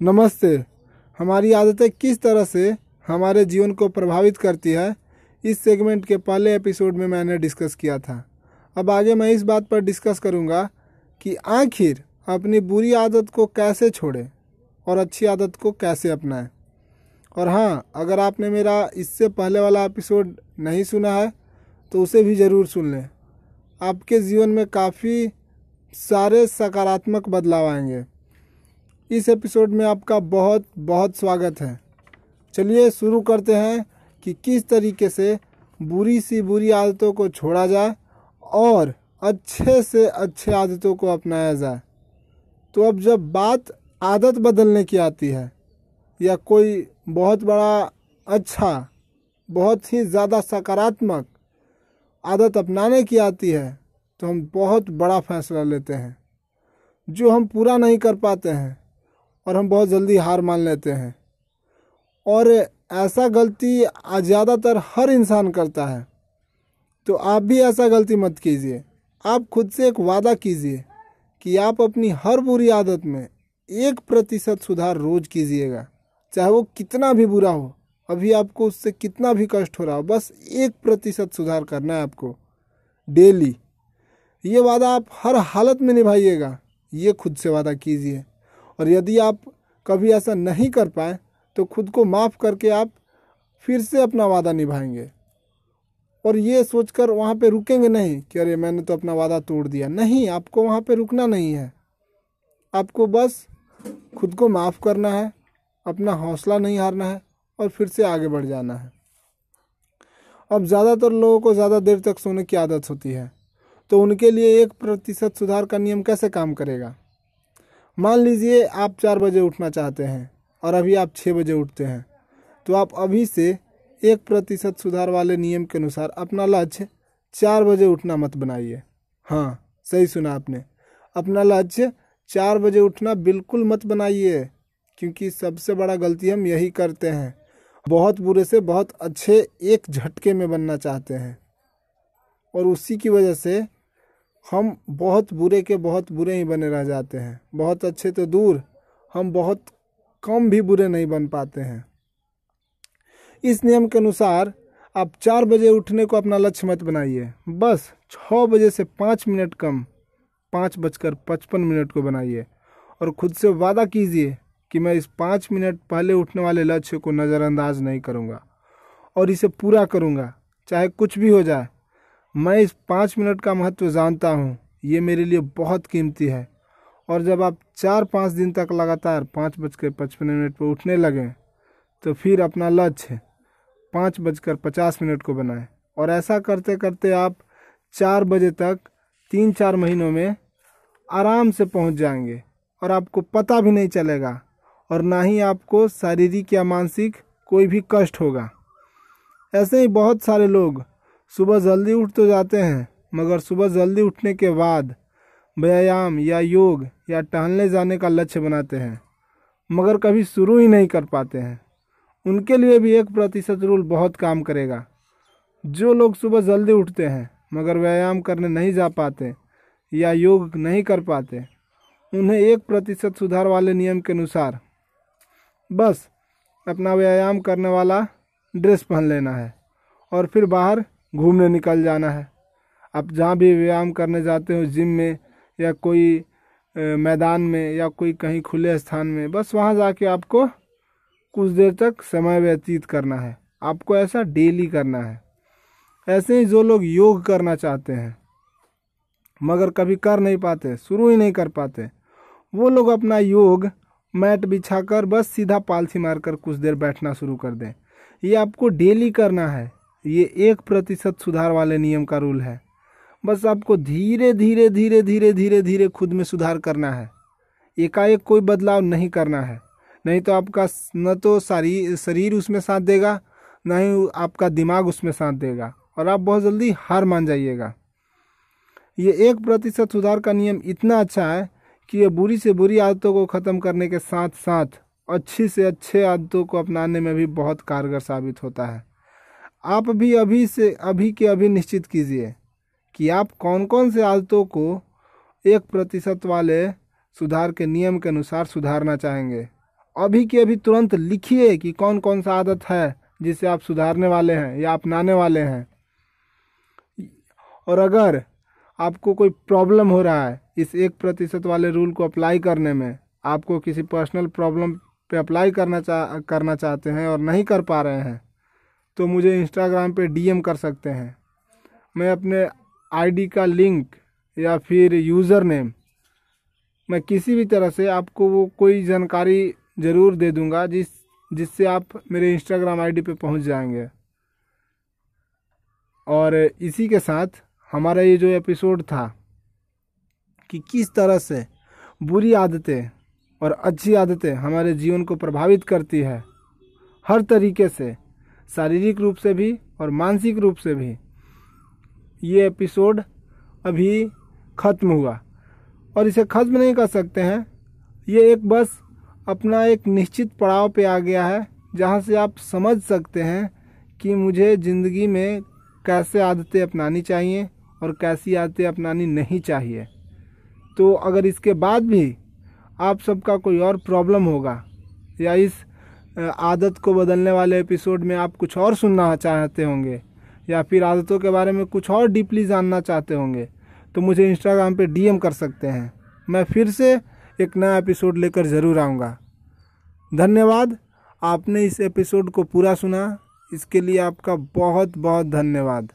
नमस्ते। हमारी आदतें किस तरह से हमारे जीवन को प्रभावित करती है, इस सेगमेंट के पहले एपिसोड में मैंने डिस्कस किया था। अब आगे मैं इस बात पर डिस्कस करूँगा कि आखिर अपनी बुरी आदत को कैसे छोड़ें और अच्छी आदत को कैसे अपनाएँ। और हाँ अगर आपने मेरा इससे पहले वाला एपिसोड नहीं सुना है तो उसे भी ज़रूर सुन लें। आपके जीवन में काफ़ी सारे सकारात्मक बदलाव आएँगे। इस एपिसोड में आपका बहुत बहुत स्वागत है। चलिए शुरू करते हैं कि किस तरीके से बुरी सी बुरी आदतों को छोड़ा जाए और अच्छे से अच्छे आदतों को अपनाया जाए। तो अब जब बात आदत बदलने की आती है, या कोई बहुत बड़ा अच्छा बहुत ही ज़्यादा सकारात्मक आदत अपनाने की आती है तो हम बहुत बड़ा फैसला लेते हैं, जो हम पूरा नहीं कर पाते हैं। और हम बहुत जल्दी हार मान लेते हैं। और ऐसा गलती ज़्यादातर हर इंसान करता है। तो आप भी ऐसा गलती मत कीजिए। आप खुद से एक वादा कीजिए कि आप अपनी हर बुरी आदत में एक प्रतिशत सुधार रोज कीजिएगा। चाहे वो कितना भी बुरा हो, अभी आपको उससे कितना भी कष्ट हो रहा हो, बस एक प्रतिशत सुधार करना है आपको। डेली। ये वादा आप हर हालत में निभाइएगा। ये खुद से वादा कीजिए। और यदि आप कभी ऐसा नहीं कर पाए तो खुद को माफ़ करके आप फिर से अपना वादा निभाएँगे। और ये सोचकर वहाँ पे रुकेंगे नहीं कि अरे मैंने तो अपना वादा तोड़ दिया। नहीं, आपको वहाँ पे रुकना नहीं है। आपको बस खुद को माफ़ करना है, अपना हौसला नहीं हारना है और फिर से आगे बढ़ जाना है। अब ज़्यादातर लोगों को ज़्यादा देर तक सोने की आदत होती है तो उनके लिए एक प्रतिशत सुधार का नियम कैसे काम करेगा? मान लीजिए आप चार बजे उठना चाहते हैं और अभी आप छः बजे उठते हैं तो आप अभी से एक प्रतिशत सुधार वाले नियम के अनुसार अपना लक्ष्य चार बजे उठना मत बनाइए। हाँ सही सुना आपने। अपना लक्ष्य चार बजे उठना बिल्कुल मत बनाइए, क्योंकि सबसे बड़ा गलती हम यही करते हैं। बहुत बुरे से बहुत अच्छे एक झटके में बनना चाहते हैं। और उसी की वजह से हम बहुत बुरे के बहुत बुरे ही बने रह जाते हैं। बहुत अच्छे तो दूर, हम बहुत कम भी बुरे नहीं बन पाते हैं। इस नियम के अनुसार आप चार बजे उठने को अपना लक्ष्य मत बनाइए। बस छः बजे से पाँच मिनट कम, पाँच बजकर पचपन मिनट को बनाइए। और खुद से वादा कीजिए कि मैं इस पाँच मिनट पहले उठने वाले लक्ष्य को नज़रअंदाज नहीं करूँगा। और इसे पूरा करूँगा, चाहे कुछ भी हो जाए। मैं इस पाँच मिनट का महत्व जानता हूँ। ये मेरे लिए बहुत कीमती है। और जब आप चार पाँच दिन तक लगातार पाँच बजकर पचपन मिनट पर उठने लगें तो फिर अपना लक्ष्य पाँच बजकर पचास मिनट को बनाएँ। और ऐसा करते करते आप चार बजे तक तीन चार महीनों में आराम से पहुँच जाएँगे और आपको पता भी नहीं चलेगा और ना ही आपको शारीरिक या मानसिक कोई भी कष्ट होगा। ऐसे ही बहुत सारे लोग सुबह जल्दी उठ तो जाते हैं, मगर सुबह जल्दी उठने के बाद व्यायाम या योग या टहलने जाने का लक्ष्य बनाते हैं, मगर कभी शुरू ही नहीं कर पाते हैं। उनके लिए भी एक प्रतिशत रूल बहुत काम करेगा। जो लोग सुबह जल्दी उठते हैं, मगर व्यायाम करने नहीं जा पाते या योग नहीं कर पाते, उन्हें एक प्रतिशत सुधार वाले नियम के अनुसार बस अपना व्यायाम करने वाला ड्रेस पहन लेना है और फिर बाहर घूमने निकल जाना है। आप जहाँ भी व्यायाम करने जाते हो, जिम में या कोई मैदान में या कोई कहीं खुले स्थान में, बस वहाँ जाके आपको कुछ देर तक समय व्यतीत करना है। आपको ऐसा डेली करना है। ऐसे ही जो लोग योग करना चाहते हैं, मगर कभी कर नहीं पाते, शुरू ही नहीं कर पाते, वो लोग अपना योग मैट बिछाकर बस सीधा पालथी मारकर कुछ देर बैठना शुरू कर दें। ये आपको डेली करना है। ये एक प्रतिशत सुधार वाले नियम का रूल है। बस आपको धीरे धीरे धीरे धीरे धीरे धीरे खुद में सुधार करना है। एकाएक कोई बदलाव नहीं करना है। नहीं तो आपका न तो शरीर शरीर उसमें साथ देगा, न ही आपका दिमाग उसमें साथ देगा। और आप बहुत जल्दी हार मान जाइएगा। ये एक प्रतिशत सुधार का नियम इतना अच्छा है कि ये बुरी से बुरी आदतों को ख़त्म करने के साथ साथ अच्छी से अच्छे आदतों को अपनाने में भी बहुत कारगर साबित होता है। आप भी अभी से, अभी के अभी निश्चित कीजिए कि आप कौन कौन से आदतों को एक प्रतिशत वाले सुधार के नियम के अनुसार सुधारना चाहेंगे। अभी के अभी तुरंत लिखिए कि कौन कौन सा आदत है जिसे आप सुधारने वाले हैं या अपनाने वाले हैं। और अगर आपको कोई प्रॉब्लम हो रहा है इस एक प्रतिशत वाले रूल को अप्लाई करने में, आपको किसी पर्सनल प्रॉब्लम पे अप्लाई करना चाह करना चाहते हैं और नहीं कर पा रहे हैं तो मुझे इंस्टाग्राम पे डीएम कर सकते हैं। मैं अपने आईडी का लिंक या फिर यूज़र नेम मैं किसी भी तरह से आपको वो कोई जानकारी ज़रूर दे दूँगा जिस, जिससे आप मेरे इंस्टाग्राम आईडी पे पहुँच जाएँगे। और इसी के साथ हमारा ये जो एपिसोड था कि किस तरह से बुरी आदतें और अच्छी आदतें हमारे जीवन को प्रभावित करती है, हर तरीके से शारीरिक रूप से भी और मानसिक रूप से भी ये एपिसोड अभी ख़त्म हुआ। और इसे ख़त्म नहीं कर सकते हैं। ये एक बस अपना एक निश्चित पड़ाव पे आ गया है, जहाँ से आप समझ सकते हैं कि मुझे ज़िंदगी में कैसे आदतें अपनानी चाहिए और कैसी आदतें अपनानी नहीं चाहिए। तो अगर इसके बाद भी आप सबका कोई और प्रॉब्लम होगा या इस आदत को बदलने वाले एपिसोड में आप कुछ और सुनना चाहते होंगे, या फिर आदतों के बारे में कुछ और डीपली जानना चाहते होंगे तो मुझे इंस्टाग्राम पे डीएम कर सकते हैं। मैं फिर से एक नया एपिसोड लेकर ज़रूर आऊँगा। धन्यवाद। आपने इस एपिसोड को पूरा सुना। इसके लिए आपका बहुत बहुत धन्यवाद।